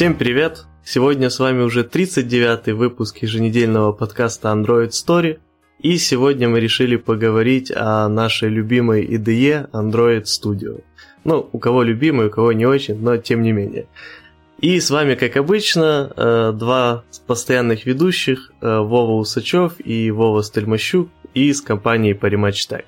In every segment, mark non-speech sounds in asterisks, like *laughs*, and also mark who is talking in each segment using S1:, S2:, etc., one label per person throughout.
S1: Всем привет! Сегодня с вами уже 39-й выпуск еженедельного подкаста Android Story. И сегодня мы решили поговорить о нашей любимой IDE Android Studio. Ну, у кого любимый, у кого не очень, но тем не менее. И с вами, как обычно, э, два постоянных ведущих, э, Вова Усачев и Вова Стельмощук из компании Parimatch Tech.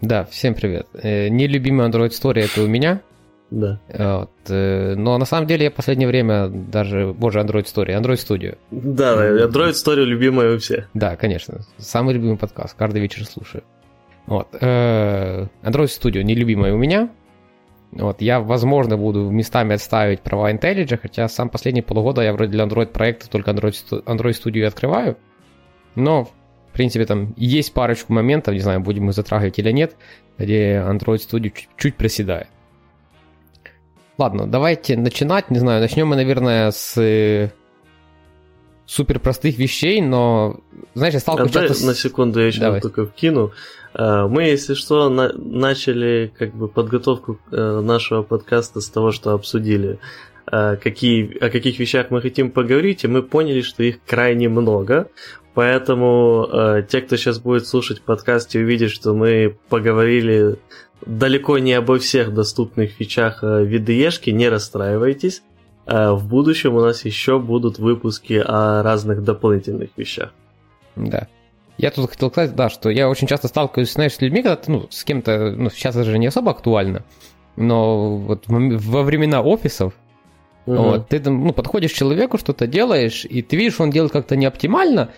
S2: Да, всем привет. Э, нелюбимый Android Story это у меня.
S1: Да.
S2: Вот. Но на самом деле я в последнее время даже, боже, Android Story, Android Studio.
S1: Да, Android Story любимая у всех.
S2: Да, конечно. Самый любимый подкаст, каждый вечер слушаю. Вот. Android Studio нелюбимая у меня. Вот, я, возможно, буду местами отставить права IntelliJ, хотя сам последние полгода я вроде для Android проектов только Android, Android Studio открываю. Но, в принципе, там есть парочку моментов, не знаю, будем мы затрагивать или нет, где Android Studio чуть, чуть проседает. Ладно, давайте начинать, не знаю, начнем мы, наверное, с э, супер простых вещей, но, знаешь, я сталкиваюсь
S1: а часто... на секунду я еще Давай. только вкину. Э, мы, если что, на- начали как бы подготовку э, нашего подкаста с того, что обсудили, какие, о каких вещах мы хотим поговорить, и мы поняли, что их крайне много. Поэтому те, кто сейчас будет слушать подкаст и увидит, что мы поговорили далеко не обо всех доступных фичах э, VDE, не расстраивайтесь. Э, в будущем у нас еще будут выпуски о разных дополнительных вещах.
S2: Да. Я тут хотел сказать, да, что я очень часто сталкиваюсь, знаешь, с людьми, когда ты, ну, с кем-то, ну, сейчас это же не особо актуально, но вот во времена офисов, угу. вот, ты там, ну, подходишь к человеку, что-то делаешь, и ты видишь, он делает как-то не оптимально,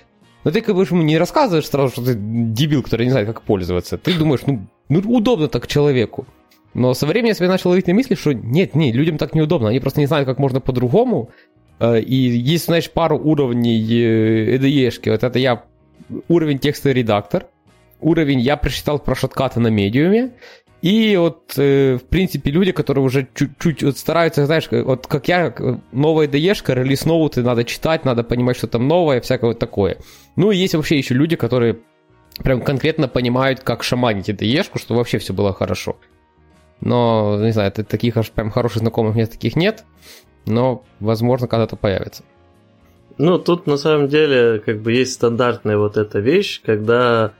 S2: но ты как бы ему не рассказываешь сразу, что ты дебил, который не знает, как пользоваться. Ты думаешь, ну, ну удобно так человеку. Но со временем я себе начал ловить на мысли, что нет, нет, людям так неудобно, они просто не знают, как можно по-другому. Э, и есть, знаешь, пару уровней EDE-шки. Э, вот это я уровень текстовый редактор, уровень я прочитал про шоткаты на медиуме, и вот, э, в принципе, люди, которые уже чуть-чуть вот стараются, знаешь, вот как я, новая ДЕшка, релиз ноуты надо читать, надо понимать что там новое, всякое вот такое. Ну, и есть вообще еще люди, которые прям конкретно понимают, как шаманить ДЕшку, чтобы вообще все было хорошо. Но, не знаю, таких аж прям хороших знакомых мне таких нет, но, возможно, когда-то появится.
S1: Ну, тут на самом деле как бы есть стандартная вот эта вещь, когда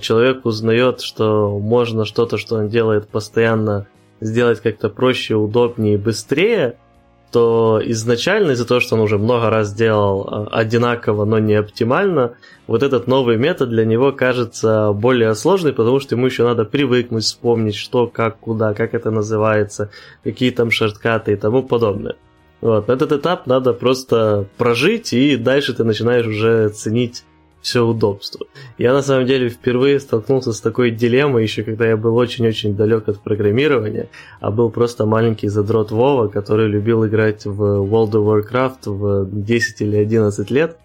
S1: человек узнает, что можно что-то, что он делает постоянно, сделать как-то проще, удобнее, быстрее, то изначально из-за того, что он уже много раз делал э, одинаково, но не оптимально, вот этот новый метод для него кажется более сложный, потому что ему еще надо привыкнуть, вспомнить, что, как, куда, как это называется, какие там шорткаты и тому подобное. Вот, этот этап надо просто прожить, и дальше ты начинаешь уже ценить все удобство. Я на самом деле впервые столкнулся с такой дилеммой еще когда я был очень-очень далек от программирования, а был просто маленький задрот Вова, который любил играть в World of Warcraft в 10 или 11 лет.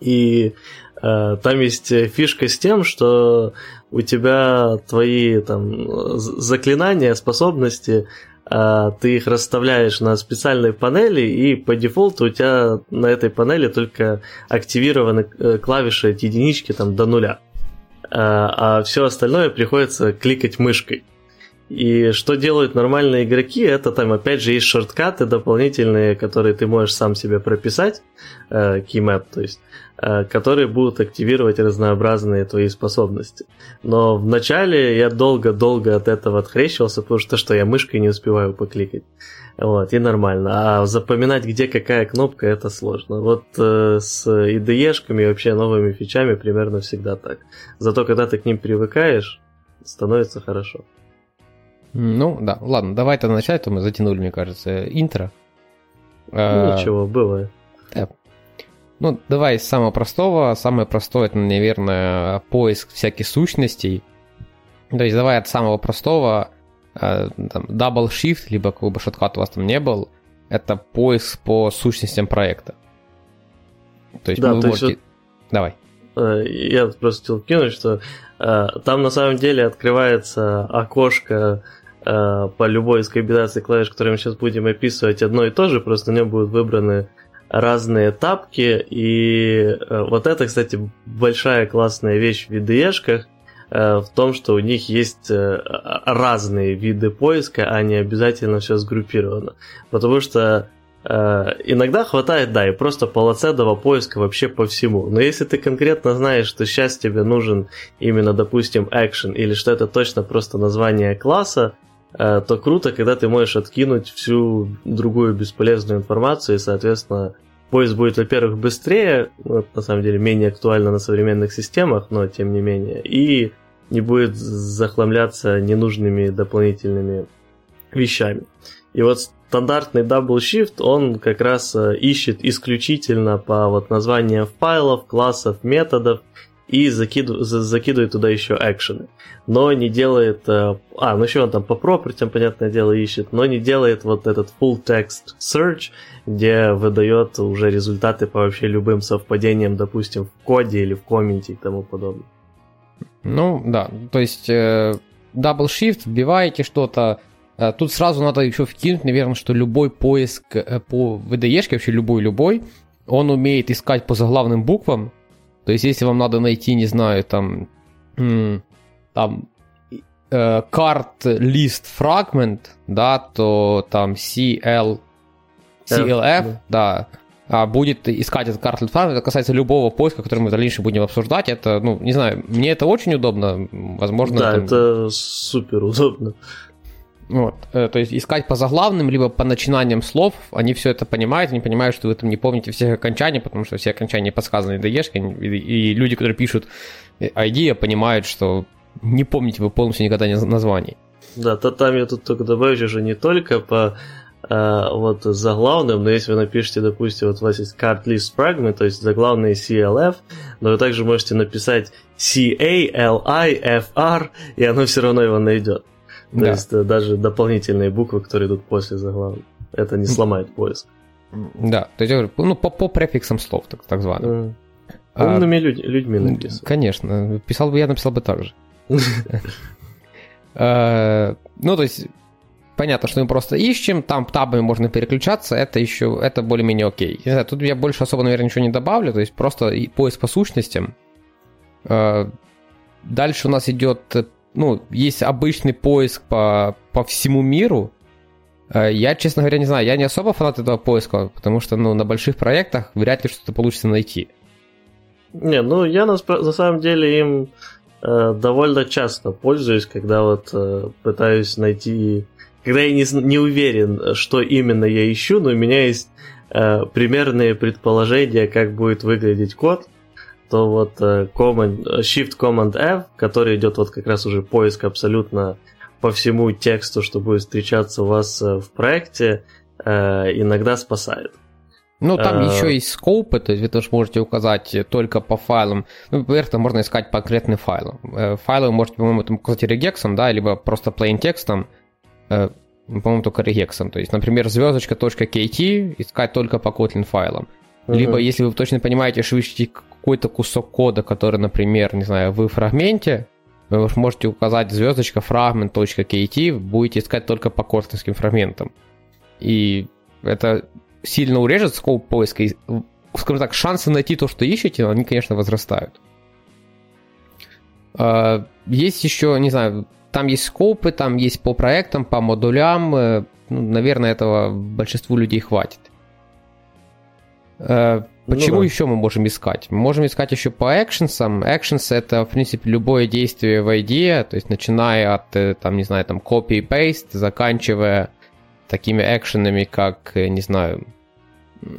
S1: И э, там есть фишка с тем, что у тебя твои там заклинания, способности ты их расставляешь на специальной панели, и по дефолту у тебя на этой панели только активированы э, клавиши от единички там, до нуля. А, а все остальное приходится кликать мышкой. И что делают нормальные игроки, это там опять же есть шорткаты дополнительные, которые ты можешь сам себе прописать, э, keymap, то есть, э, которые будут активировать разнообразные твои способности. Но вначале я долго-долго от этого отхрещивался, потому что что я мышкой не успеваю покликать. Вот, и нормально. А запоминать, где какая кнопка, это сложно. Вот э, с IDE-шками и вообще новыми фичами примерно всегда так. Зато когда ты к ним привыкаешь, становится хорошо.
S2: Ну, да, ладно, давай тогда начать, то мы затянули, мне кажется, интро.
S1: Ну, а, ничего, бывает. Да.
S2: Ну, давай с самого простого. Самое простое, это, наверное, поиск всяких сущностей. То есть давай от самого простого, э, там, double shift, либо какой бы шоткат у вас там не был, это поиск по сущностям проекта.
S1: То есть, да, вы то можете... есть вот...
S2: Давай.
S1: Э, я просто хотел кинуть, что э, там на самом деле открывается окошко Э, по любой из комбинаций клавиш, которые мы сейчас будем описывать, одно и то же, просто на нем будут выбраны разные тапки. И э, вот это, кстати, большая классная вещь в VDE-шках, э, в том, что у них есть разные виды поиска, а не обязательно все сгруппировано. Потому что иногда хватает, да, и просто полноценного поиска вообще по всему. Но если ты конкретно знаешь, что сейчас тебе нужен именно, допустим, action, или что это точно просто название класса, то круто, когда ты можешь откинуть всю другую бесполезную информацию, и, соответственно, поиск будет, во-первых, быстрее, вот, на самом деле менее актуально на современных системах, но тем не менее, и не будет захламляться ненужными дополнительными вещами. И вот стандартный Double Shift, он как раз э, ищет исключительно по вот названиям файлов, классов, методов и закидывает, закидывает туда еще экшены. Но не делает... Э, а, ну еще он там по пропертям, понятное дело, ищет, но не делает вот этот full text search, где выдает уже результаты по вообще любым совпадениям, допустим, в коде или в комменте и тому подобное.
S2: Ну, да, то есть э, Double Shift, вбиваете что-то, Э, тут сразу надо еще вкинуть, наверное, что любой поиск э, по VDE, вообще любой-любой, он умеет искать по заглавным буквам. То есть, если вам надо найти, не знаю, там, там карт лист фрагмент, да, то там CL, CLF, yeah. да, а будет искать этот карт лист фрагмент. Это касается любого поиска, который мы в дальнейшем будем обсуждать. Это, ну, не знаю, мне это очень удобно, возможно.
S1: Да, там... это супер удобно.
S2: Вот. Э, то есть искать по заглавным, либо по начинаниям слов, они все это понимают, они понимают, что вы там не помните всех окончаний, потому что все окончания подсказаны ДЕшкой, и, люди, которые пишут ID, понимают, что не помните вы полностью никогда названий.
S1: Да, то там я тут только добавлю, что не только по э, вот заглавным, но если вы напишете, допустим, вот у вас есть card list fragment, то есть заглавные CLF, но вы также можете написать C-A-L-I-F-R, и оно все равно его найдет. То да. есть э, даже дополнительные буквы, которые идут после заглавия, это не сломает поиск.
S2: Да, то есть ну, по, по префиксам слов, так, так званым.
S1: А, Умными людь, людьми написано.
S2: Конечно, писал бы я, написал бы так же. А, *laughs* ну, то есть, понятно, что мы просто ищем, там табами можно переключаться, это еще, это более-менее окей. Не знаю, тут я больше особо, наверное, ничего не добавлю, то есть просто поиск по сущностям. А, дальше у нас идет ну, есть обычный поиск по, по всему миру. Э, я, честно говоря, не знаю, я не особо фанат этого поиска, потому что ну, на больших проектах вряд ли что-то получится найти.
S1: Не, ну я на, на самом деле им э, довольно часто пользуюсь, когда вот э, пытаюсь найти, когда я не, не уверен, что именно я ищу, но у меня есть э, примерные предположения, как будет выглядеть код, то вот э, command, э, Shift Command F, который идет вот как раз уже поиск абсолютно по всему тексту, что будет встречаться у вас э, в проекте, иногда спасает.
S2: Ну, там а... еще есть скопы, то есть вы тоже можете указать только по файлам. Ну, например, там можно искать по конкретным файлам. Файлы вы можете, по-моему, там указать регексом, да, либо просто plain текстом, по-моему, только регексом. То есть, например, звездочка.kt искать только по Kotlin файлам. Либо, если вы точно понимаете, что ищете какой-то кусок кода, который, например, не знаю, вы в фрагменте, вы можете указать звездочка fragment.kt, будете искать только по котлинским фрагментам. И это сильно урежет скоп поиска. И, скажем так, шансы найти то, что ищете, они, конечно, возрастают. А, есть еще, не знаю, там есть скопы, там есть по проектам, по модулям. Э, ну, наверное, этого большинству людей хватит. Э, почему ну, да. еще мы можем искать? Мы можем искать еще по actions. Actions это, в принципе, любое действие в IDE, то есть начиная от, э, там, не знаю, там, copy-paste, заканчивая такими экшенами, как, э, не знаю,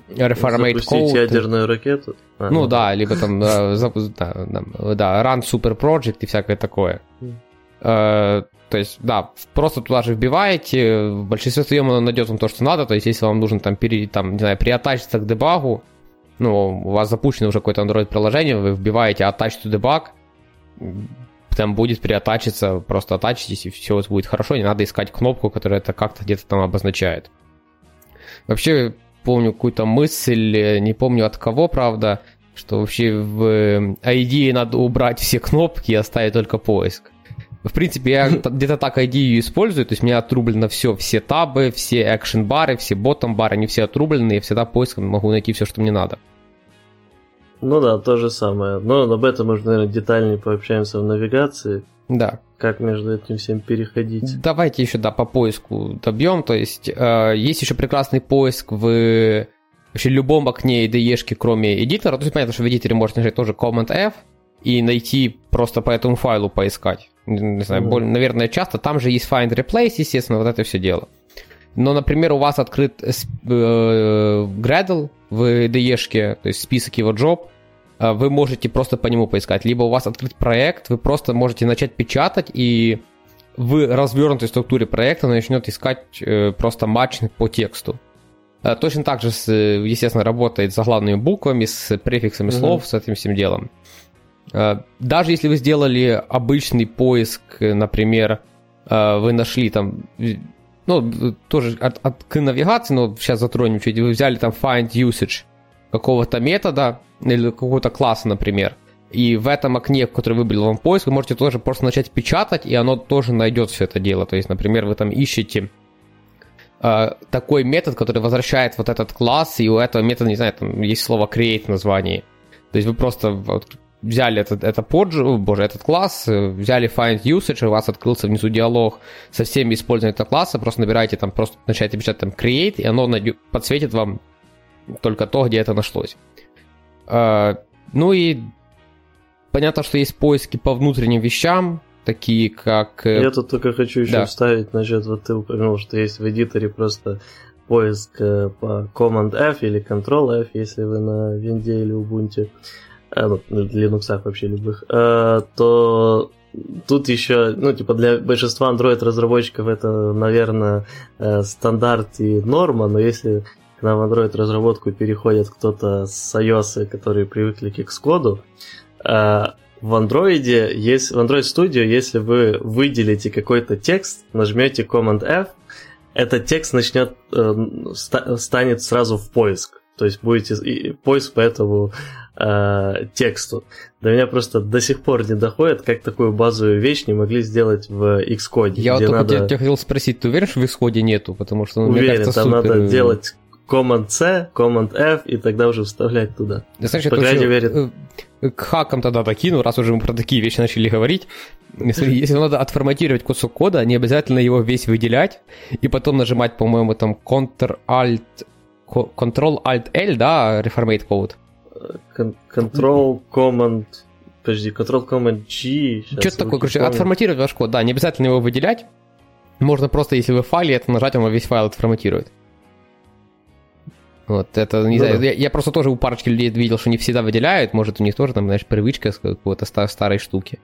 S1: reformate code. ядерную ракету?
S2: А, ну, ну да, либо там, *laughs* да, да, run super project и всякое такое. То есть, да, просто туда же вбиваете, в большинстве своем оно найдет вам то, что надо, то есть, если вам нужно там, пере, там не знаю, приатачиться к дебагу, ну, у вас запущено уже какое-то Android-приложение, вы вбиваете attach to debug, там будет приатачиться, просто атачитесь, и все будет хорошо, не надо искать кнопку, которая это как-то где-то там обозначает. Вообще, помню какую-то мысль, не помню от кого, правда, что вообще в ID надо убрать все кнопки и оставить только поиск. В принципе, я *laughs* где-то так ID использую, то есть у меня отрублено все, все табы, все экшен бары, все ботом бары, они все отрублены, я всегда поиском могу найти все, что мне надо.
S1: Ну да, то же самое. Но об этом мы уже, наверное, детальнее пообщаемся в навигации.
S2: Да.
S1: Как между этим всем переходить?
S2: Давайте еще, да, по поиску добьем. То есть э, есть еще прекрасный поиск в вообще любом окне IDE, кроме эдитора. То есть понятно, что в эдиторе можно нажать тоже Command-F и найти просто по этому файлу поискать. Не знаю, mm. более, наверное, часто. Там же есть Find Replace, естественно, вот это все дело. Но, например, у вас открыт э, Gradle в IDE, то есть список его job, а, вы можете просто по нему поискать. Либо у вас открыт проект, вы просто можете начать печатать, и в развернутой структуре проекта начнет искать э, просто матч по тексту. А, точно так же, естественно, работает с заглавными буквами, с префиксами mm-hmm. слов, с этим всем делом. Даже если вы сделали обычный поиск, например, вы нашли там, ну, тоже от, от, к навигации, но сейчас затронем чуть, вы взяли там find usage какого-то метода, или какого-то класса, например. И в этом окне, который выбрал вам поиск, вы можете тоже просто начать печатать, и оно тоже найдет все это дело. То есть, например, вы там ищете э, такой метод, который возвращает вот этот класс, и у этого метода, не знаю, там есть слово create в названии. То есть вы просто вот, взяли этот, это подж, боже, этот класс, взяли find usage, у вас открылся внизу диалог со всеми использованием этого класса, просто набираете там, просто начинаете печатать там create, и оно подсветит вам только то, где это нашлось. А, ну и понятно, что есть поиски по внутренним вещам, такие как...
S1: Э, Я тут только хочу еще да. вставить насчет, вот ты упомянул, что есть в эдиторе просто поиск э, по Command-F или Ctrl-F, если вы на винде или Ubuntu, э, ну, на Linux вообще любых, то тут еще, ну, типа, для большинства Android-разработчиков это, наверное, стандарт и норма, но если нам в Android разработку переходит кто-то с iOS, которые привыкли к Xcode, в Android, есть, в Android Studio, если вы выделите какой-то текст, нажмете Command-F, этот текст начнет, э, станет сразу в поиск. То есть будете поиск по этому э, тексту. До меня просто до сих пор не доходит, как такую базовую вещь не могли сделать в Xcode.
S2: Я вот надо... тебя, тебя хотел спросить, ты уверен, что в Xcode нету? Потому что,
S1: ну, Уверен, мне кажется, там супер... надо делать Command-C, Command-F и тогда уже вставлять туда.
S2: Да, значит, По крайней мере... Э, к хакам тогда докину, раз уже мы про такие вещи начали говорить. Если, *laughs* если надо отформатировать кусок кода, не обязательно его весь выделять и потом нажимать, по-моему, там Ctrl-Alt Ctrl-Alt-L, да, Reformate код.
S1: Control-Command... Подожди, Ctrl-Command-G...
S2: Что-то такое, короче, отформатировать ваш код, да, не обязательно его выделять. Можно просто, если вы в файле, это нажать, он весь файл отформатирует. Вот это, не ну, знаю, да. я, я просто тоже у парочки людей видел, что не всегда выделяют, может, у них тоже там, знаешь, привычка с какой-то стар- старой штуки.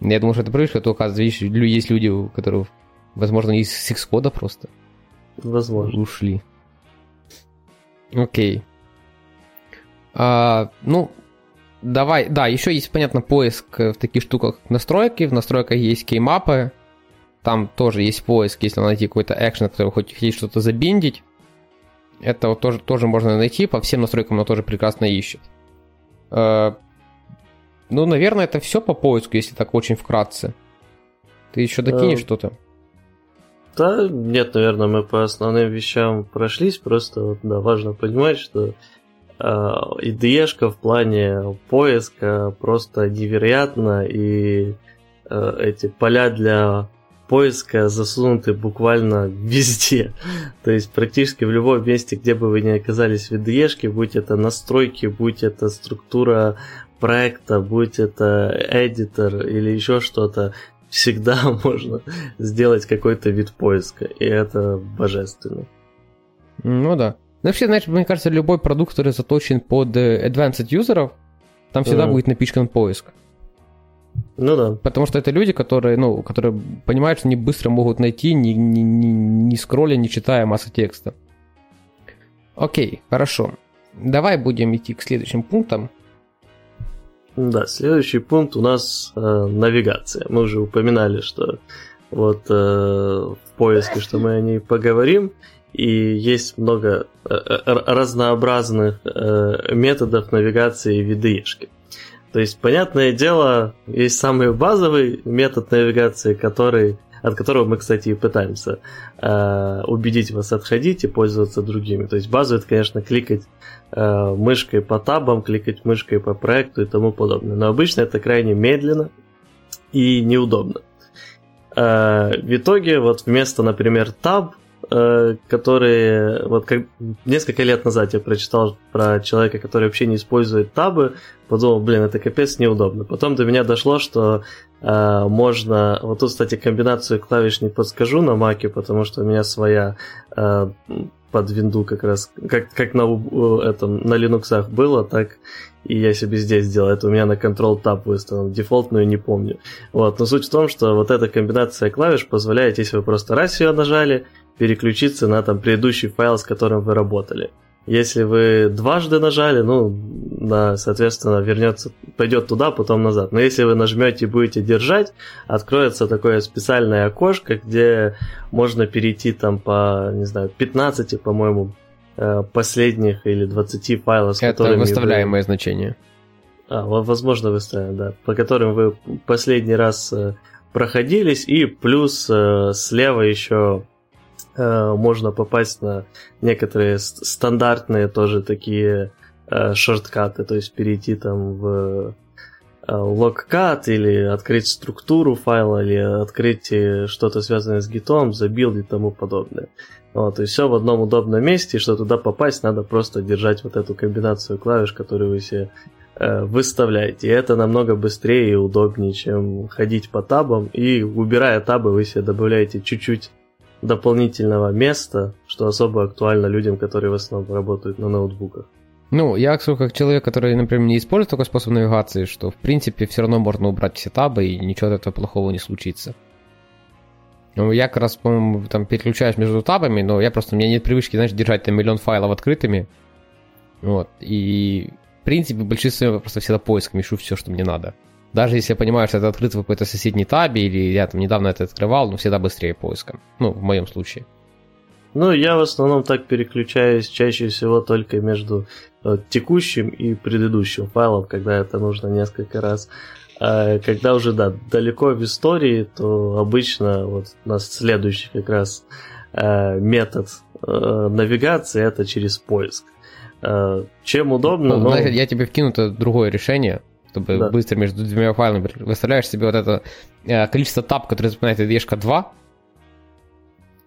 S2: Я думаю, что это привычка, то, оказывается, видишь, есть люди, у которых, возможно, из с X-кода просто.
S1: Возможно.
S2: Ушли. Окей. А, ну, давай, да, еще есть, понятно, поиск в таких штуках настройки. В настройках есть кеймапы. Там тоже есть поиск, если найти какой-то экшен, который хоть что-то забиндить. Это вот тоже, тоже можно найти, по всем настройкам оно тоже прекрасно ищет. Э, ну, наверное, это все по поиску, если так очень вкратце. Ты еще докинешь э, что-то?
S1: Да, нет, наверное, мы по основным вещам прошлись. Просто вот, да, важно понимать, что э, IDE в плане поиска просто невероятно, и э, эти поля для поиска засунуты буквально *laughs* везде. То есть практически в любом месте, где бы вы ни оказались в IDE, будь это настройки, будь это структура проекта, будь это эдитор или еще что-то, всегда *laughs* можно сделать какой-то вид поиска, и это божественно.
S2: Ну да. Ну вообще, знаешь, мне кажется, любой продукт, который заточен под э, advanced юзеров, там всегда mm. будет напичкан поиск.
S1: Ну да.
S2: Потому что это люди, которые, ну, которые понимают, что они быстро могут найти, не, не, не, не скролля, не читая массу текста. Окей, хорошо. Давай будем идти к следующим пунктам.
S1: Да, следующий пункт у нас э, навигация. Мы уже упоминали, что вот э, в поиске, что мы о ней поговорим. И есть много э, э разнообразных э, методов навигации в VDE. То есть, понятное дело, есть самый базовый метод навигации, который, от которого мы, кстати, и пытаемся э, убедить вас отходить и пользоваться другими. То есть базовый это, конечно, кликать э, мышкой по табам, кликать мышкой по проекту и тому подобное. Но обычно это крайне медленно, и неудобно. Э, в итоге вот вместо, например, tab, э, который вот как несколько лет назад я прочитал про человека, который вообще не использует табы, подумал, блин, это капец неудобно. Потом до меня дошло, что э, можно, вот тут, кстати, комбинацию клавиш не подскажу на маке, потому что у меня своя э, под винду как раз, как, как на, этом, на Linux было, так и я себе здесь сделал. Это у меня на Control-Tab выставлен. Дефолтную не помню. Вот. Но суть в том, что вот эта комбинация клавиш позволяет, если вы просто раз ее нажали, переключиться на там предыдущий файл, с которым вы работали. Если вы дважды нажали, ну, на, соответственно, вернется, пойдет туда, потом назад. Но если вы нажмете и будете держать, откроется такое специальное окошко, где можно перейти там по, не знаю, 15, по-моему, э, последних или 20 файлов, с
S2: Это
S1: которыми
S2: выставляемое
S1: вы...
S2: значение.
S1: А, возможно, выставляем, да. По которым вы последний раз э, проходились, и плюс э, слева еще Э, можно попасть на некоторые стандартные тоже такие э, шорткаты, то есть перейти там в э, логкат или открыть структуру файла или открыть что-то связанное с гитом, забилд и тому подобное. Вот, есть все в одном удобном месте, и что туда попасть, надо просто держать вот эту комбинацию клавиш, которую вы себе э, выставляете. И это намного быстрее и удобнее, чем ходить по табам. И убирая табы, вы себе добавляете чуть-чуть дополнительного места, что особо актуально людям, которые в основном работают на ноутбуках.
S2: Ну, я как человек, который, например, не использует такой способ навигации, что в принципе все равно можно убрать все табы и ничего от этого плохого не случится. Ну, я как раз, по-моему, там переключаюсь между табами, но я просто, у меня нет привычки, знаешь, держать там миллион файлов открытыми. Вот, и в принципе, я просто всегда поиском ищу все, что мне надо. Даже если я понимаю, что это открыто в какой-то соседней табе, или я там недавно это открывал, но всегда быстрее поиском. Ну, в моем случае.
S1: Ну, я в основном так переключаюсь чаще всего только между вот, текущим и предыдущим файлом, когда это нужно несколько раз. А когда уже, да, далеко в истории, то обычно вот у нас следующий как раз э, метод э, навигации это через поиск. Э, чем удобно,
S2: ну, но... Значит, я тебе вкину другое решение чтобы да. быстро между двумя файлами выставляешь себе вот это э, количество таб, которое запоминает IDE 2,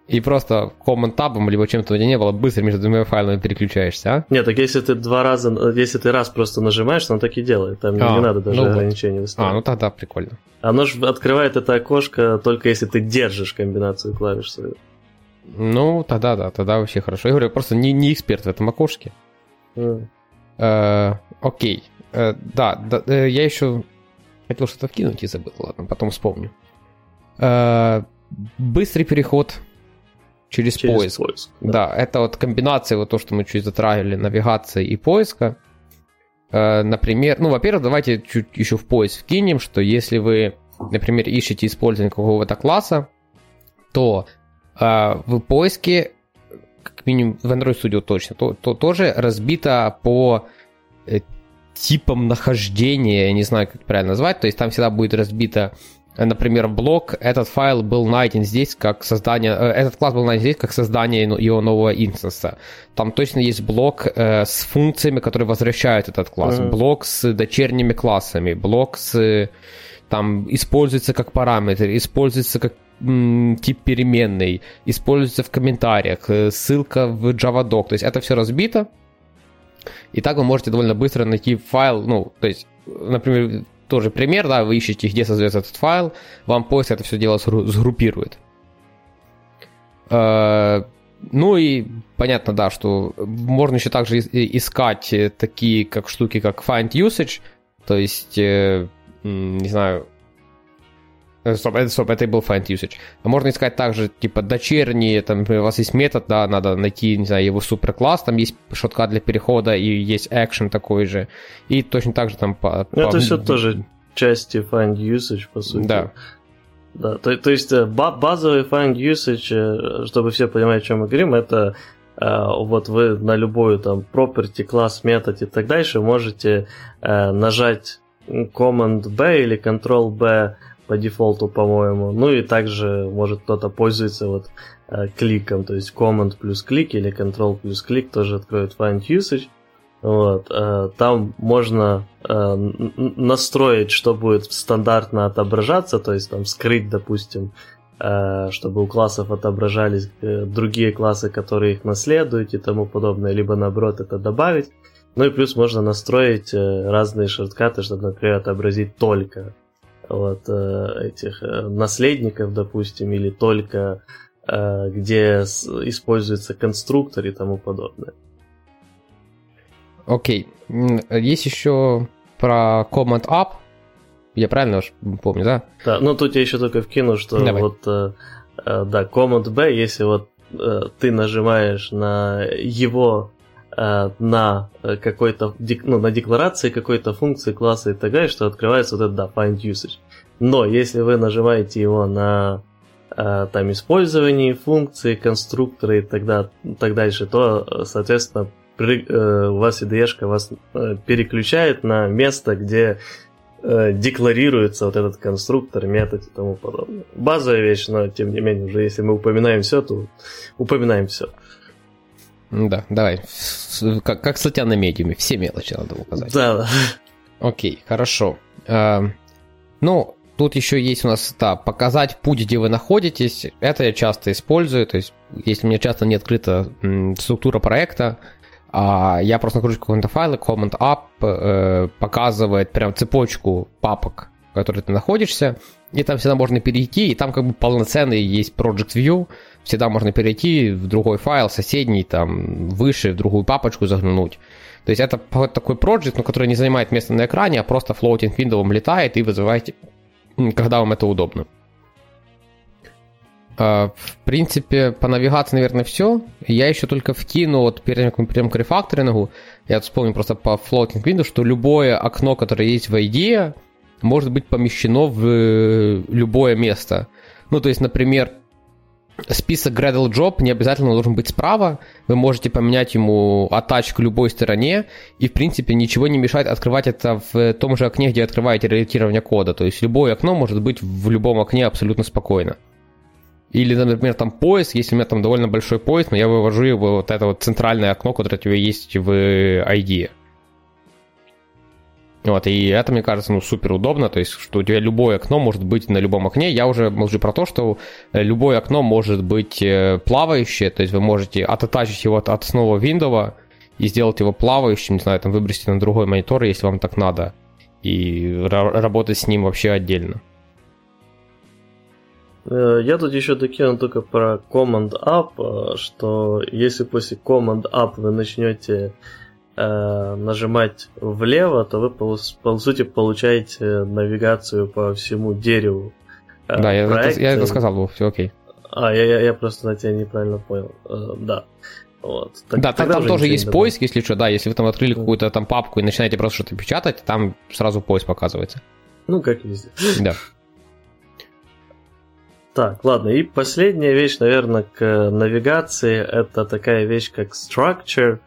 S2: и просто command табом, либо чем-то где не было, быстро между двумя файлами переключаешься, а?
S1: Нет, так если ты два раза, если ты раз просто нажимаешь, оно так и делает. Там а, не надо даже ну ограничений вот. выставлять.
S2: А, ну тогда прикольно.
S1: Оно же открывает это окошко только если ты держишь комбинацию клавиш свою.
S2: Ну, тогда да, тогда вообще хорошо. Я говорю, просто не, не эксперт в этом окошке. Mm. Э, окей. Э, да, да, э, я еще хотел что-то вкинуть и забыл. Ладно, потом вспомню. Э, быстрый переход через, через поиск. поиск да. да, это вот комбинация, вот то, что мы чуть затрагивали, навигации и поиска. Э, например, ну, во-первых, давайте чуть еще в поиск вкинем, что если вы, например, ищете использование какого-то класса, то э, в поиске, как минимум в Android Studio точно, то, то тоже разбито по э, типом нахождения, я не знаю, как правильно назвать, то есть там всегда будет разбито например, блок, этот файл был найден здесь как создание, э, этот класс был найден здесь как создание его нового инстанса. Там точно есть блок э, с функциями, которые возвращают этот класс, mm-hmm. блок с дочерними классами, блок с там используется как параметр, используется как м, тип переменной, используется в комментариях, э, ссылка в JavaDoc, то есть это все разбито, и так вы можете довольно быстро найти файл, ну, то есть, например, тоже пример, да, вы ищете, где создается этот файл, вам поиск это все дело сгруппирует. Э, ну и понятно, да, что можно еще также искать такие как штуки, как find usage, то есть, э, не знаю, Стоп, это, стоп, это и был find usage. А можно искать также, типа, дочерние, там, у вас есть метод, да, надо найти, не знаю, его суперкласс, там есть шоткат для перехода и есть action такой же. И точно так же там по...
S1: Это по... все тоже части find usage, по сути.
S2: Да.
S1: Да, то, то есть э, базовый find usage, э, чтобы все понимали, о чем мы говорим, это э, вот вы на любую там property, класс, метод и так дальше можете нажать Command B или Control B по дефолту, по-моему. Ну и также может кто-то пользуется вот э, кликом, то есть Command плюс клик или Control плюс клик тоже откроет Find Usage. Вот, э, там можно э, настроить, что будет стандартно отображаться, то есть там скрыть, допустим, чтобы у классов отображались другие классы, которые их наследуют и тому подобное, либо наоборот это добавить. Ну и плюс можно настроить разные шорткаты, чтобы, например, отобразить только вот этих наследников, допустим, или только где используется конструктор и тому подобное.
S2: Окей. Есть еще про Command Up. Я правильно уж помню, да?
S1: Да, ну тут я еще только вкину, что Давай. вот, э, э, да, Command B, если вот э, ты нажимаешь на его на какой-то, ну, на декларации какой-то функции класса и так далее, что открывается вот это, да, find usage. Но если вы нажимаете его на там использование функции, конструктора и тогда, так дальше, то, соответственно, Э, у вас IDE вас э, переключает на место, где э, декларируется вот этот конструктор, метод и тому подобное. Базовая вещь, но тем не менее, уже если мы упоминаем все, то упоминаем все.
S2: Да, давай. Как, как статья на медиуме, все мелочи надо указать.
S1: Да, да.
S2: Окей, хорошо. А, ну, тут еще есть у нас, да, показать путь, где вы находитесь. Это я часто использую, то есть, если у меня часто не открыта м, структура проекта, а я просто нахожусь в каком-то файле, Command Up э, показывает прям цепочку папок, в которой ты находишься, и там всегда можно перейти, и там как бы полноценный есть Project View, всегда можно перейти в другой файл, соседний, там, выше, в другую папочку заглянуть. То есть это такой проект, но который не занимает место на экране, а просто floating window летает и вызывает, когда вам это удобно. А, в принципе, по навигации, наверное, все. Я еще только вкину, вот перед тем, как мы перейдем к рефакторингу, я вспомнил просто по floating window, что любое окно, которое есть в IDE, может быть помещено в э, любое место. Ну, то есть, например, список Gradle Job не обязательно должен быть справа. Вы можете поменять ему attach к любой стороне, и, в принципе, ничего не мешает открывать это в том же окне, где открываете редактирование кода. То есть любое окно может быть в любом окне абсолютно спокойно. Или, например, там поиск, если у меня там довольно большой поиск, но я вывожу его вот это вот центральное окно, которое у тебя есть в ID. Вот, и это, мне кажется, ну, супер удобно, то есть, что у тебя любое окно может быть на любом окне. Я уже молчу про то, что любое окно может быть э, плавающее, то есть вы можете оттачить его от, основного Windows и сделать его плавающим, не знаю, там выбросить на другой монитор, если вам так надо, и работать с ним вообще отдельно.
S1: Э, я тут еще докину только про Command Up, э, что если после Command Up вы начнете э, нажимать влево, то вы по, по сути получаете навигацию по всему дереву.
S2: Э, да, я это, я это сказал, все окей.
S1: А, я, я, я просто на тебя неправильно понял. Э, да.
S2: Вот. Так, да, там, там тоже есть поиск, если что, да, если вы там открыли какую-то там папку и начинаете просто что-то печатать, там сразу поиск показывается.
S1: Ну, как везде.
S2: Да.
S1: Так, ладно, и последняя вещь, наверное, к навигации, это такая вещь, как structure.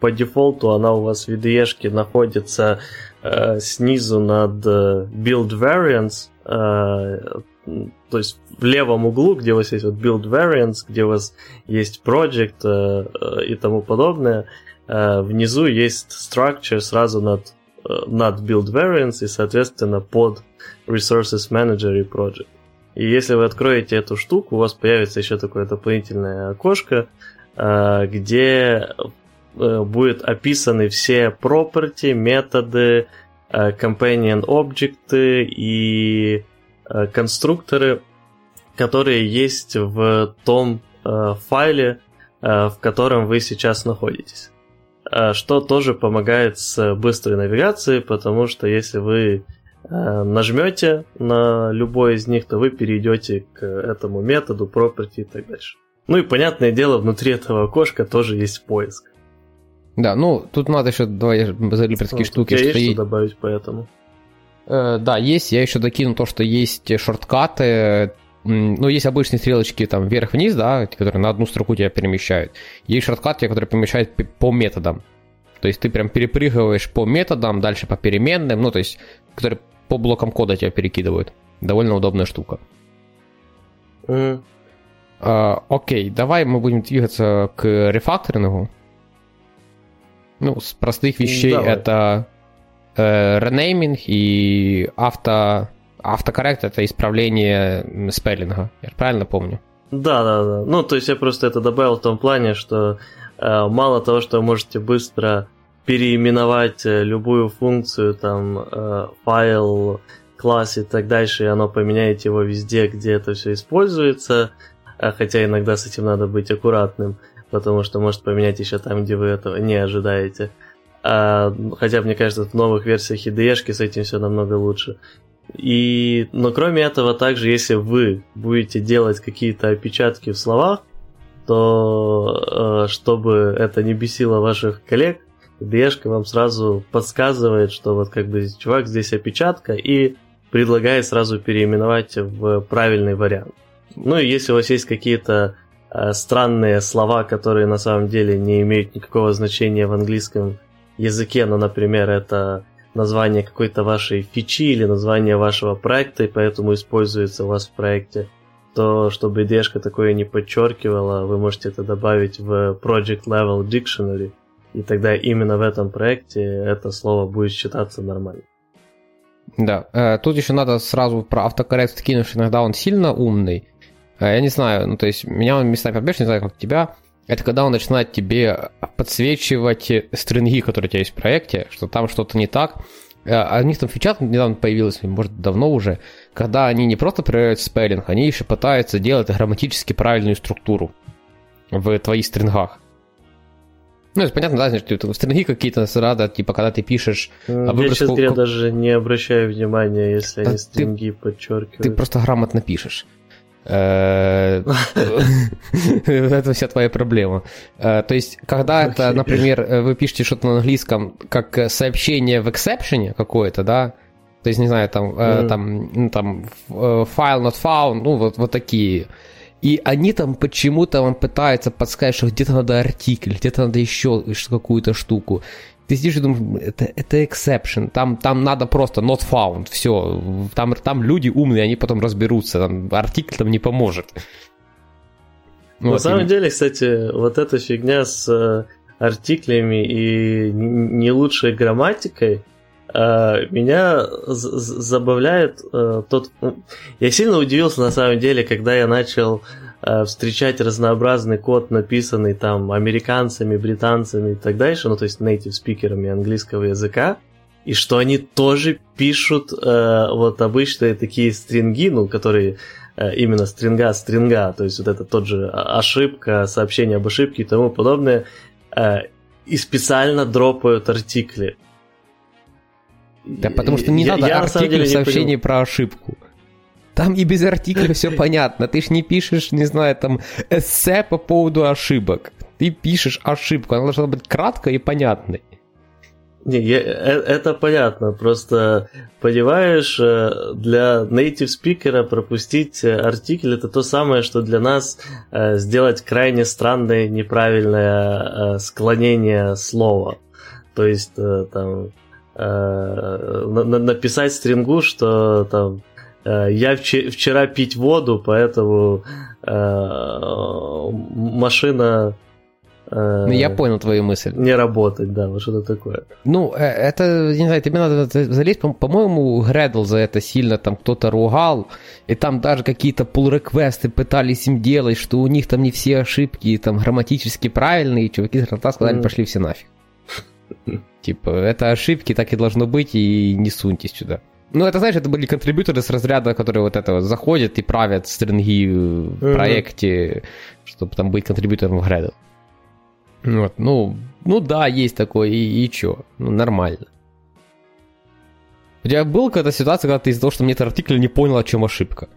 S1: По дефолту она у вас в IDE находится э, снизу над э, build variants, то есть в левом углу, где у вас есть вот build variants, где у вас есть project и тому подобное, внизу есть structure сразу над, над build variants и, соответственно, под resources manager и project. И если вы откроете эту штуку, у вас появится еще такое дополнительное окошко, э, где э, будут описаны все property, методы, э, companion объекты и конструкторы, которые есть в том файле, в котором вы сейчас находитесь. Что тоже помогает с быстрой навигацией, потому что если вы Э, нажмете на любой из них, то вы перейдете к этому методу, property и так дальше. Ну и понятное дело, внутри этого окошка тоже есть поиск.
S2: Да, ну тут надо еще два залипрские ну, штуки.
S1: Есть что, есть... добавить по этому?
S2: Э, да, есть. Я еще докину то, что есть шорткаты. Ну, есть обычные стрелочки там вверх-вниз, да, которые на одну строку тебя перемещают. Есть шорткаты, которые перемещают по методам. То есть ты прям перепрыгиваешь по методам, дальше по переменным, ну, то есть, которые по блокам кода тебя перекидывают. Довольно удобная штука.
S1: Mm.
S2: А, окей, давай мы будем двигаться к рефакторингу. Ну, с простых вещей Давай. это э, ренейминг и авто, автокоррект это исправление спеллинга. Я правильно помню?
S1: Да, да, да. Ну, то есть я просто это добавил в том плане, что э, мало того, что вы можете быстро переименовать э, любую функцию, там, э, файл, класс и так дальше, и оно поменяет его везде, где это все используется, а хотя иногда с этим надо быть аккуратным, потому что может поменять еще там, где вы этого не ожидаете. А, хотя, мне кажется, в новых версиях IDE с этим все намного лучше. И, но кроме этого, также, если вы будете делать какие-то опечатки в словах, то э, чтобы это не бесило ваших коллег, IDE вам сразу подсказывает, что вот как бы чувак, здесь опечатка, и предлагает сразу переименовать в правильный вариант. Ну и если у вас есть какие-то странные слова, которые на самом деле не имеют никакого значения в английском языке, ну, например, это название какой-то вашей фичи или название вашего проекта, и поэтому используется у вас в проекте, то чтобы IDE такое не подчеркивала, вы можете это добавить в Project Level Dictionary, и тогда именно в этом проекте это слово будет считаться нормально.
S2: Да, э, тут еще надо сразу про автокоррект кинуть, иногда он сильно умный. Э, я не знаю, ну то есть меня он местами подбежит, не знаю, как тебя. Это когда он начинает тебе подсвечивать стринги, которые у тебя есть в проекте, что там что-то не так. А у них там фича недавно появилась, может давно уже, когда они не просто проверяют спеллинг, они еще пытаются делать грамматически правильную структуру в твоих стрингах. Ну, это понятно, да, что стринги какие-то рада, типа, когда ты пишешь...
S1: А я, честно говоря, даже не обращаю внимания, если они стринги подчеркивают.
S2: Ты просто грамотно пишешь. Э, *laughs* это вся твоя проблема. Э, то есть, когда это, например, вы пишете что-то на английском, как сообщение в exception какое-то, да, то есть, не знаю, там, mm. там, ну, там, file not found, ну, вот, вот такие. И они там почему-то вам пытаются подсказать, что где-то надо артикль, где-то надо еще какую-то штуку. Ты сидишь и думаешь, это, это exception, там, там надо просто not found, все, там, там люди умные, они потом разберутся, там артикль там не поможет.
S1: На вот, самом и... деле, кстати, вот эта фигня с э, артиклями и не лучшей грамматикой, э, меня забавляет э, тот... Ну, я сильно удивился на самом деле, когда я начал встречать разнообразный код, написанный там американцами, британцами и так дальше, ну то есть native спикерами английского языка, и что они тоже пишут э, вот обычные такие стринги, ну которые э, именно стринга стринга, то есть вот это тот же ошибка, сообщение об ошибке и тому подобное, э, и специально дропают артикли.
S2: Да, потому что не я, надо я, артикль в сообщении про ошибку. Там и без артикля все *laughs* понятно. Ты ж не пишешь, не знаю, там эссе по поводу ошибок. Ты пишешь ошибку, она должна быть краткой и понятной.
S1: Не, я, э, это понятно, просто понимаешь, э, для native спикера пропустить э, артикль это то самое, что для нас сделать крайне странное неправильное склонение слова. То есть там написать стрингу, что там я вчера пить воду, поэтому э, машина
S2: э, ну, я понял твою мысль.
S1: Не работать, да, вот что-то такое.
S2: Ну, это, не знаю, тебе надо залезть, по-моему, Гредл за это сильно там кто-то ругал, и там даже какие-то pull-реквесты пытались им делать, что у них там не все ошибки там грамматически правильные, и чуваки с сказали, пошли все нафиг. Типа, это ошибки, так и должно быть, и не суньтесь сюда. Ну, это, знаешь, это были контрибьюторы с разряда, которые вот это вот заходят и правят стринги в проекте, чтобы там быть контрибьютором в Gradle. Вот, ну, ну да, есть такое, и, и чё, ну нормально. У тебя была какая-то ситуация, когда ты из-за того, что мне этот артикль не понял, о чем ошибка?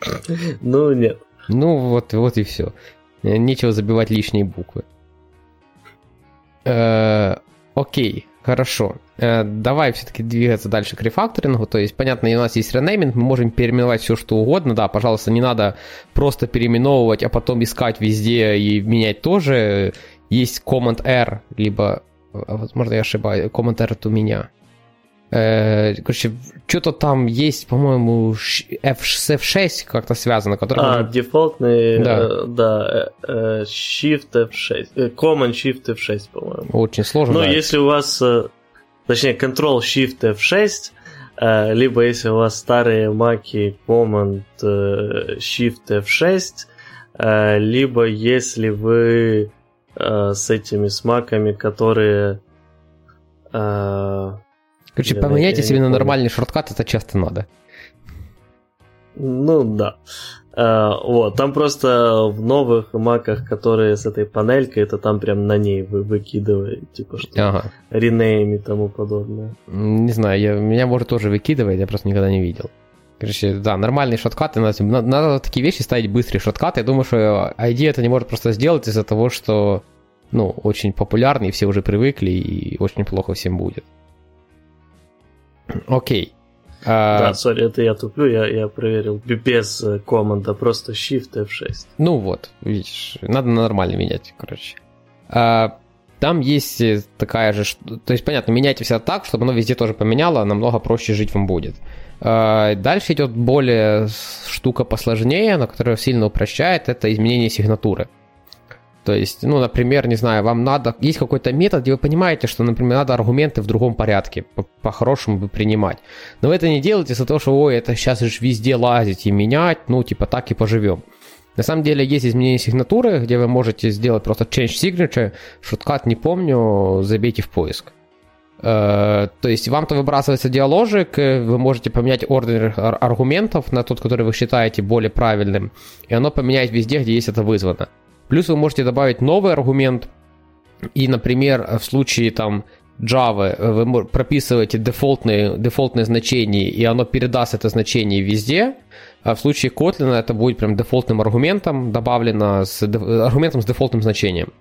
S2: *laughs*
S1: Ну, нет.
S2: Ну, вот, вот и все. Нечего забивать лишние буквы. Э, окей. Хорошо. Э, давай все-таки двигаться дальше к рефакторингу. То есть, понятно, у нас есть ренейминг, мы можем переименовать все, что угодно. Да, пожалуйста, не надо просто переименовывать, а потом искать везде и менять тоже. Есть Command R, либо, а, возможно, я ошибаюсь, Command R это у меня. Э, короче, что-то там есть, по-моему, F, с F6 как-то связано. Который
S1: а, можно... дефолтный, да, э, да э, Shift F6, э, Command Shift F6, по-моему.
S2: Очень сложно.
S1: Ну, да. если у вас, точнее, Control Shift F6, э, либо если у вас старые маки Command Shift F6, э, либо если вы с этими смаками, которые...
S2: Короче, я, поменяйте себе на нормальный шорткат, это часто надо.
S1: Ну да. Uh, вот, там просто в новых маках, которые с этой панелькой, это там прям на ней вы выкидываете, типа что ага. ренейм и тому подобное.
S2: Не знаю, я, меня может тоже выкидывает, я просто никогда не видел. Короче, да, нормальные шоткаты, надо, надо такие вещи ставить быстрые шоткаты. Я думаю, что ID это не может просто сделать из-за того, что ну, очень популярный, все уже привыкли, и очень плохо всем будет. Окей.
S1: А... Да, сори, это я туплю, я, я проверил без э, команда, просто Shift F6.
S2: Ну вот, видишь, надо нормально менять, короче. А, там есть э, такая же, то есть, понятно, меняйте все так, чтобы оно везде тоже поменяло, намного проще жить вам будет. А, дальше идет более штука посложнее, но которая сильно упрощает, это изменение сигнатуры. То есть, ну, например, не знаю, вам надо, есть какой-то метод, где вы понимаете, что, например, надо аргументы в другом порядке по-хорошему бы принимать. Но вы это не делаете из-за того, что, ой, это сейчас же везде лазить и менять, ну, типа, так и поживем. На самом деле есть изменение сигнатуры, где вы можете сделать просто change signature, шуткат не помню, забейте в поиск. Uh, то есть вам-то выбрасывается диаложик, вы можете поменять ордер аргументов на тот, который вы считаете более правильным, и оно поменяет везде, где есть это вызвано. Плюс вы можете добавить новый аргумент, и, например, в случае там Java вы прописываете дефолтные, дефолтное значение, и оно передаст это значение везде, а в случае Kotlin это будет прям дефолтным аргументом, добавлено с аргументом с дефолтным значением.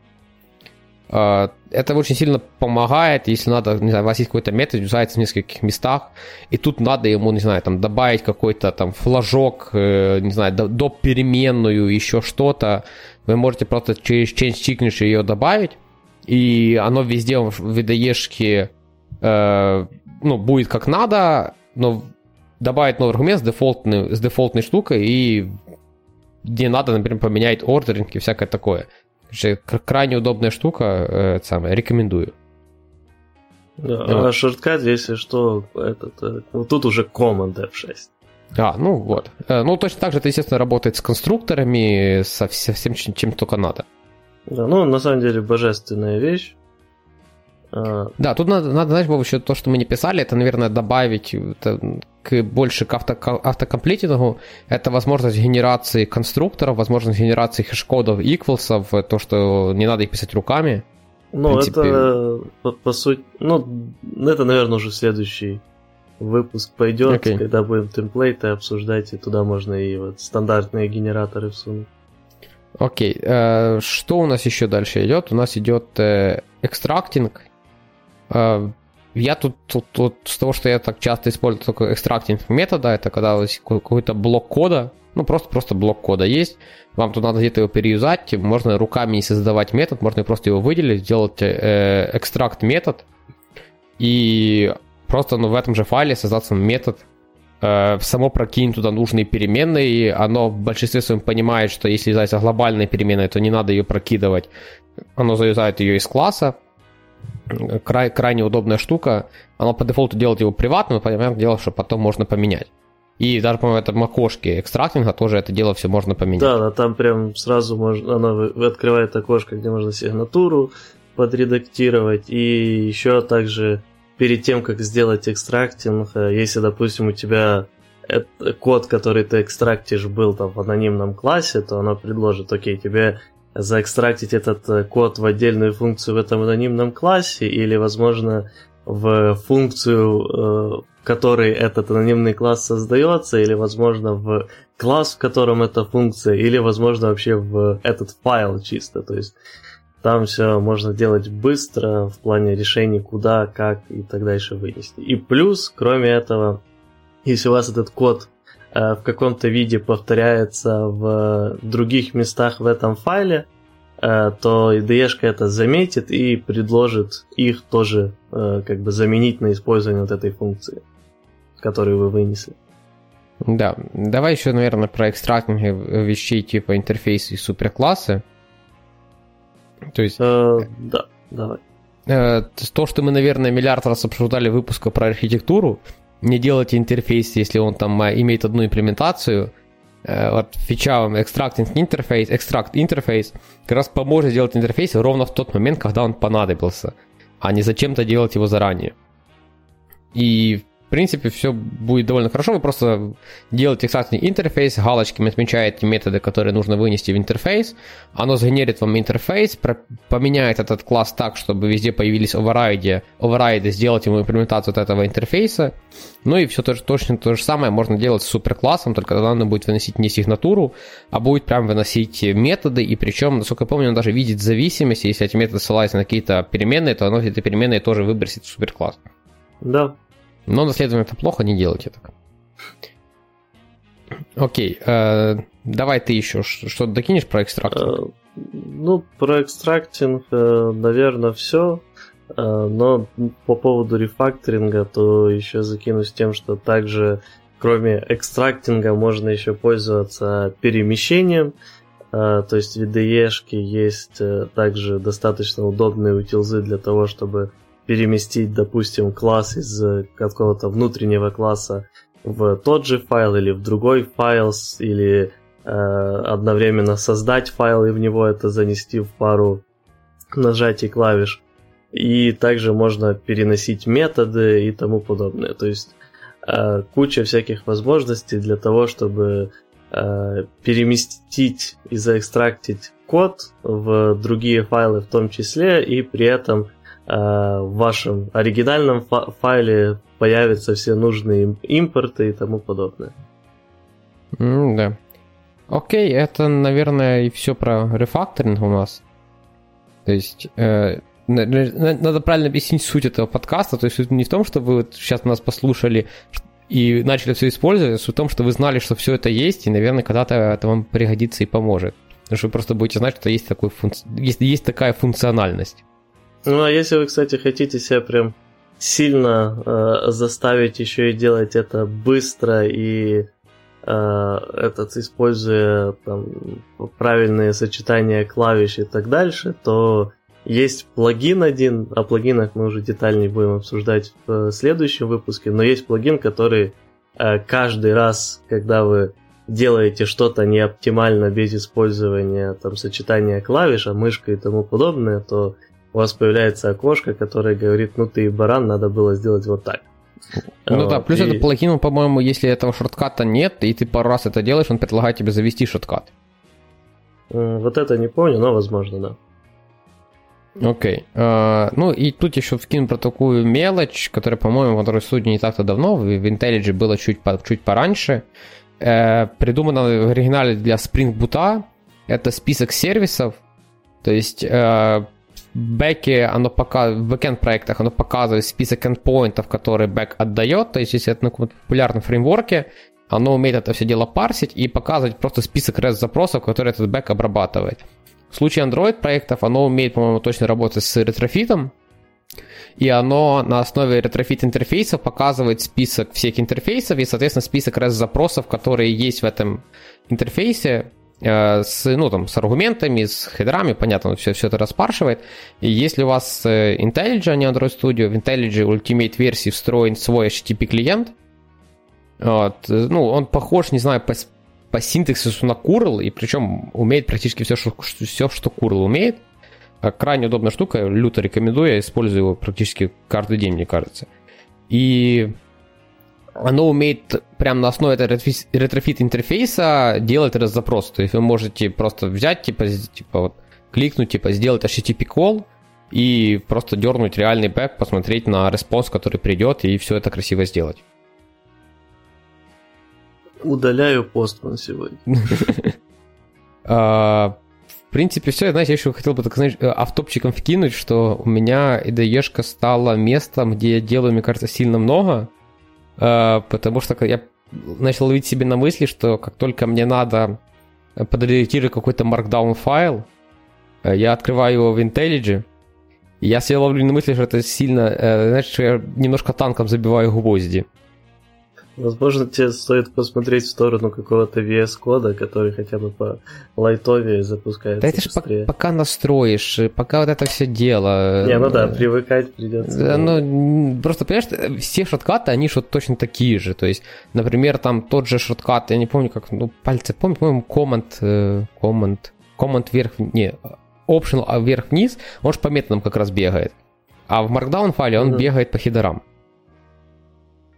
S2: А, это очень сильно помогает, если надо, не знаю, у вас есть какой-то метод, юзается в нескольких местах, и тут надо ему, не знаю, там добавить какой-то там флажок, э, не знаю, до переменную, еще что-то, вы можете просто через change signature ее добавить, и оно везде в VDE э, ну, будет как надо, но добавить новый аргумент с дефолтной, с дефолтной штукой, и где надо, например, поменять ордеринг и всякое такое. Крайне удобная штука, э, самое, рекомендую.
S1: Да, вот. А шорткат, если что, этот, э, вот тут уже Command F6.
S2: А, ну вот. Э, ну, точно так же это, естественно, работает с конструкторами, со, всем, чем, чем только надо.
S1: Да, ну, на самом деле, божественная вещь.
S2: А... Да, тут надо, надо, знаешь, Боб, еще то, что мы не писали, это, наверное, добавить это, к, больше к, авто, автокомплитингу. Это возможность генерации конструкторов, возможность генерации хэш-кодов, equals, то, что не надо их писать руками.
S1: Ну, это, по, по сути, ну, это, наверное, уже следующий выпуск пойдет, okay. когда будем темплейты обсуждать, и туда можно и вот стандартные генераторы всунуть.
S2: Окей, okay. uh, что у нас еще дальше идет? У нас идет uh, экстрактинг. Uh, я тут, тут, тут с того, что я так часто использую только экстрактинг метода, это когда какой-то блок кода, ну просто, просто блок кода есть, вам тут надо где-то его переюзать, можно руками не создавать метод, можно просто его выделить, сделать э, экстракт метод, и просто ну, в этом же файле создаться метод, э, само прокинь туда нужные переменные, и оно в большинстве своем понимает, что если является глобальной переменной, то не надо ее прокидывать. Оно заюзает ее из класса. Край, крайне удобная штука. Оно по дефолту делает его приватным, понятное дело, что потом можно поменять. И даже, по-моему, в этом окошке экстрактинга тоже это дело все можно поменять.
S1: Да, да, там прям сразу можно, оно открывает окошко, где можно сигнатуру подредактировать, и еще также перед тем, как сделать экстрактинг, э, если, допустим, у тебя код, который ты экстрактишь, был там в анонимном классе, то оно предложит, окей, тебе заэкстрактить этот э, код в отдельную функцию в этом анонимном классе или, возможно, в функцию, в э, которой этот анонимный класс создается, или, возможно, в класс, в котором эта функция, или, возможно, вообще в этот файл чисто. То есть там все можно делать быстро в плане решений, куда, как и так дальше вынести. И плюс, кроме этого, если у вас этот код э, в каком-то виде повторяется в других местах в этом файле, то IDE это заметит и предложит их тоже как бы заменить на использование вот этой функции, которую вы вынесли.
S2: Да, давай еще, наверное, про экстрактинг вещей типа интерфейс и суперклассы.
S1: То есть... Э, да, давай.
S2: Э, то, что мы, наверное, миллиард раз обсуждали выпуска про архитектуру, не делайте интерфейс, если он там а, имеет одну имплементацию. Э, вот фича extracting интерфейс, extract интерфейс как раз поможет сделать интерфейс ровно в тот момент, когда он понадобился, а не зачем-то делать его заранее. И в принципе, все будет довольно хорошо. Вы просто делаете экстрактный интерфейс, галочками отмечаете методы, которые нужно вынести в интерфейс. Оно сгенерит вам интерфейс, поменяет этот класс так, чтобы везде появились оверрайды, оверрайды, сделать ему имплементацию от этого интерфейса. Ну и все то, точно то же самое можно делать с суперклассом, только тогда оно будет выносить не сигнатуру, а будет прям выносить методы, и причем, насколько я помню, он даже видит зависимости, если эти методы ссылаются на какие-то переменные, то оно эти переменные тоже выбросит в суперкласс.
S1: Да,
S2: но наследование это плохо, не делайте так. Окей, э, давай ты еще что-то докинешь про экстрактинг? Э,
S1: ну, про экстрактинг, э, наверное, все. Э, но по поводу рефакторинга, то еще закинусь тем, что также кроме экстрактинга можно еще пользоваться перемещением. То есть в IDE есть также достаточно удобные утилзы для того, чтобы переместить, допустим, класс из какого-то внутреннего класса в тот же файл или в другой файл, или э, одновременно создать файл и в него это занести в пару нажатий клавиш. И также можно переносить методы и тому подобное. То есть э, куча всяких возможностей для того, чтобы э, переместить и заэкстрактить код в другие файлы в том числе, и при этом Э, в вашем оригинальном файле появятся все нужные импорты и тому подобное.
S2: Mm, да. Окей, это, наверное, и все про рефакторинг у нас. То есть, э, надо правильно объяснить суть этого подкаста. То есть, не в том, что вы вот сейчас нас послушали и начали все использовать, суть в том, что вы знали, что все это есть, и, наверное, когда-то это вам пригодится и поможет. Потому что вы просто будете знать, что есть, такой функци... есть, есть такая функциональность.
S1: Ну, а если вы, кстати, хотите себя прям сильно э, заставить еще и делать это быстро и э, этот, используя там, правильные сочетания клавиш и так дальше, то есть плагин один, о плагинах мы уже детальнее будем обсуждать в следующем выпуске, но есть плагин, который э, каждый раз, когда вы делаете что-то неоптимально без использования там, сочетания клавиш, а мышкой и тому подобное, то у вас появляется окошко, которое говорит, ну ты баран, надо было сделать вот так.
S2: Ну вот, да, плюс и... это плагин, по-моему, если этого shortcut а нет, и ты пару раз это делаешь, он предлагает тебе завести shortcut.
S1: Вот это не помню, но возможно, да.
S2: Окей. Okay. Э, ну и тут еще вкину про такую мелочь, которая, по-моему, в Android Studio не так-то давно, в IntelliJ было чуть, по, чуть пораньше. Э, придумано в оригинале для Spring Boot. Это список сервисов. То есть э, бэке, оно пока, в бэкенд проектах оно показывает список endpoint ов, которые бэк отдает, то есть если это на каком-то популярном фреймворке, оно умеет это все дело парсить и показывать просто список REST запросов, которые этот бэк обрабатывает. В случае Android проектов оно умеет, по-моему, точно работать с Retrofit ом, и оно на основе Retrofit интерфейса показывает список всех интерфейсов и, соответственно, список REST запросов, которые есть в этом интерфейсе, с, ну, там, с аргументами, с header ами, понятно, все, все это распаршивает. И если у вас э, IntelliJ, а не Android Studio, в IntelliJ Ultimate версии встроен свой HTTP клиент, вот, э, ну, он похож, не знаю, по, по синтаксису на Curl, и причем умеет практически все, что, все, что Curl умеет. Крайне удобная штука, люто рекомендую, я использую его практически каждый день, мне кажется. И оно умеет прямо на основе этого Retrofit интерфейса делать этот запрос. То есть вы можете просто взять, типа, типа вот, кликнуть, типа, сделать HTTP call и просто дернуть реальный бэк, посмотреть на response, который придет, и все это красиво сделать.
S1: Удаляю пост на сегодня. *laughs*
S2: А, в принципе, все. Знаете, я еще хотел бы так, знаешь, автопчиком вкинуть, что у меня IDE стала местом, где я делаю, мне кажется, сильно много. А, потому что я начал ловить себе на мысли, что как только мне надо подредактировать какой-то markdown файл, Э, я открываю его в IntelliJ, и я себя ловлю на мысли, что это сильно, э, знаешь, что я немножко танком забиваю гвозди.
S1: Возможно, тебе стоит посмотреть в сторону какого-то VS-кода, который хотя бы по лайтове запускается
S2: Да это же по- пока настроишь, пока вот это все дело.
S1: Не, ну да, привыкать придется.
S2: Да, ну, просто, понимаешь, все шоткаты, они что точно такие же. То есть, например, там тот же шоткат, я не помню, как, ну, пальцы, помню, по-моему, э, command, command вверх, не, optional а вверх-вниз, он же по методам как раз бегает. А в Markdown файле он mm-hmm. бегает по хедерам.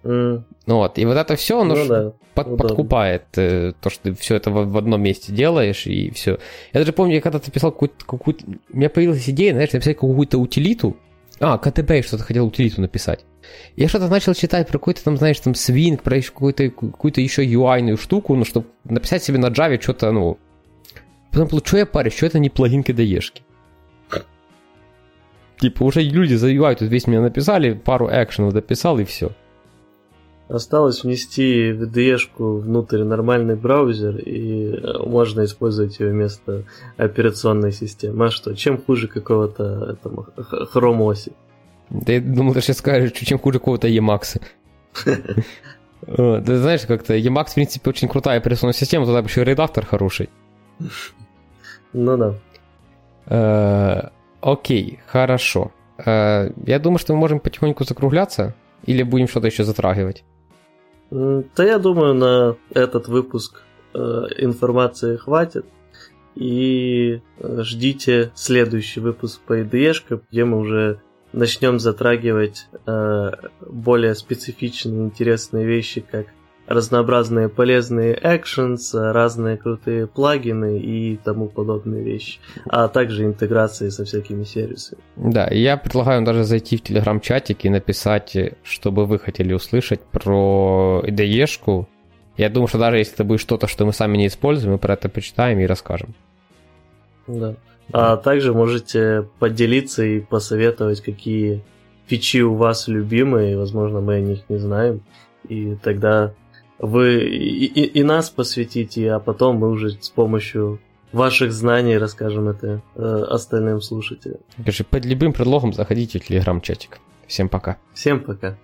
S2: Mm. Вот, и вот это все, оно ну, да. под, подкупает э, то, что ты все это в, в одном месте делаешь, и все. Я даже помню, когда ты писал какую-то, какую-то... У меня появилась идея, знаешь, написать какую-то утилиту. А, КТБ что-то хотел утилиту написать. Я что-то начал читать про какой-то там, знаешь, там свинг, про какую-то, какую-то еще UI-ную штуку, ну, чтобы написать себе на Java что-то, ну... Потом, что я парюсь, что это не плагин KDE-шки? Типа, уже люди за UI тут весь меня написали, пару экшенов дописал и все.
S1: Осталось внести VDE-шку внутрь нормальный браузер, и э, можно использовать ее вместо операционной системы. А что, чем хуже какого-то OS?
S2: Да я думал, ты сейчас скажешь, чем хуже какого-то Emacs. *laughs* Ты знаешь, как-то Emacs, в принципе, очень крутая операционная система, туда еще редактор хороший. *laughs*
S1: Ну да.
S2: Э, окей, хорошо. Э, я думаю, что мы можем потихоньку закругляться, или будем что-то еще затрагивать?
S1: Да я думаю, на этот выпуск э, информации хватит. И э, ждите следующий выпуск по IDE, где мы уже начнем затрагивать э, более специфичные интересные вещи, как разнообразные полезные actions, разные крутые плагины и тому подобные вещи, а также интеграции со всякими сервисами.
S2: Да, я предлагаю даже зайти в телеграм-чатик и написать, что бы вы хотели услышать про IDE-шку. Я думаю, что даже если это будет что-то, что мы сами не используем, мы про это почитаем и расскажем.
S1: Да. А также можете поделиться и посоветовать, какие фичи у вас любимые, возможно, мы о них не знаем. И тогда вы и, и, и нас посвятите, а потом мы уже с помощью ваших знаний расскажем это э, остальным слушателям.
S2: Короче, под любым предлогом заходите в телеграм-чатик. Всем пока.
S1: Всем пока.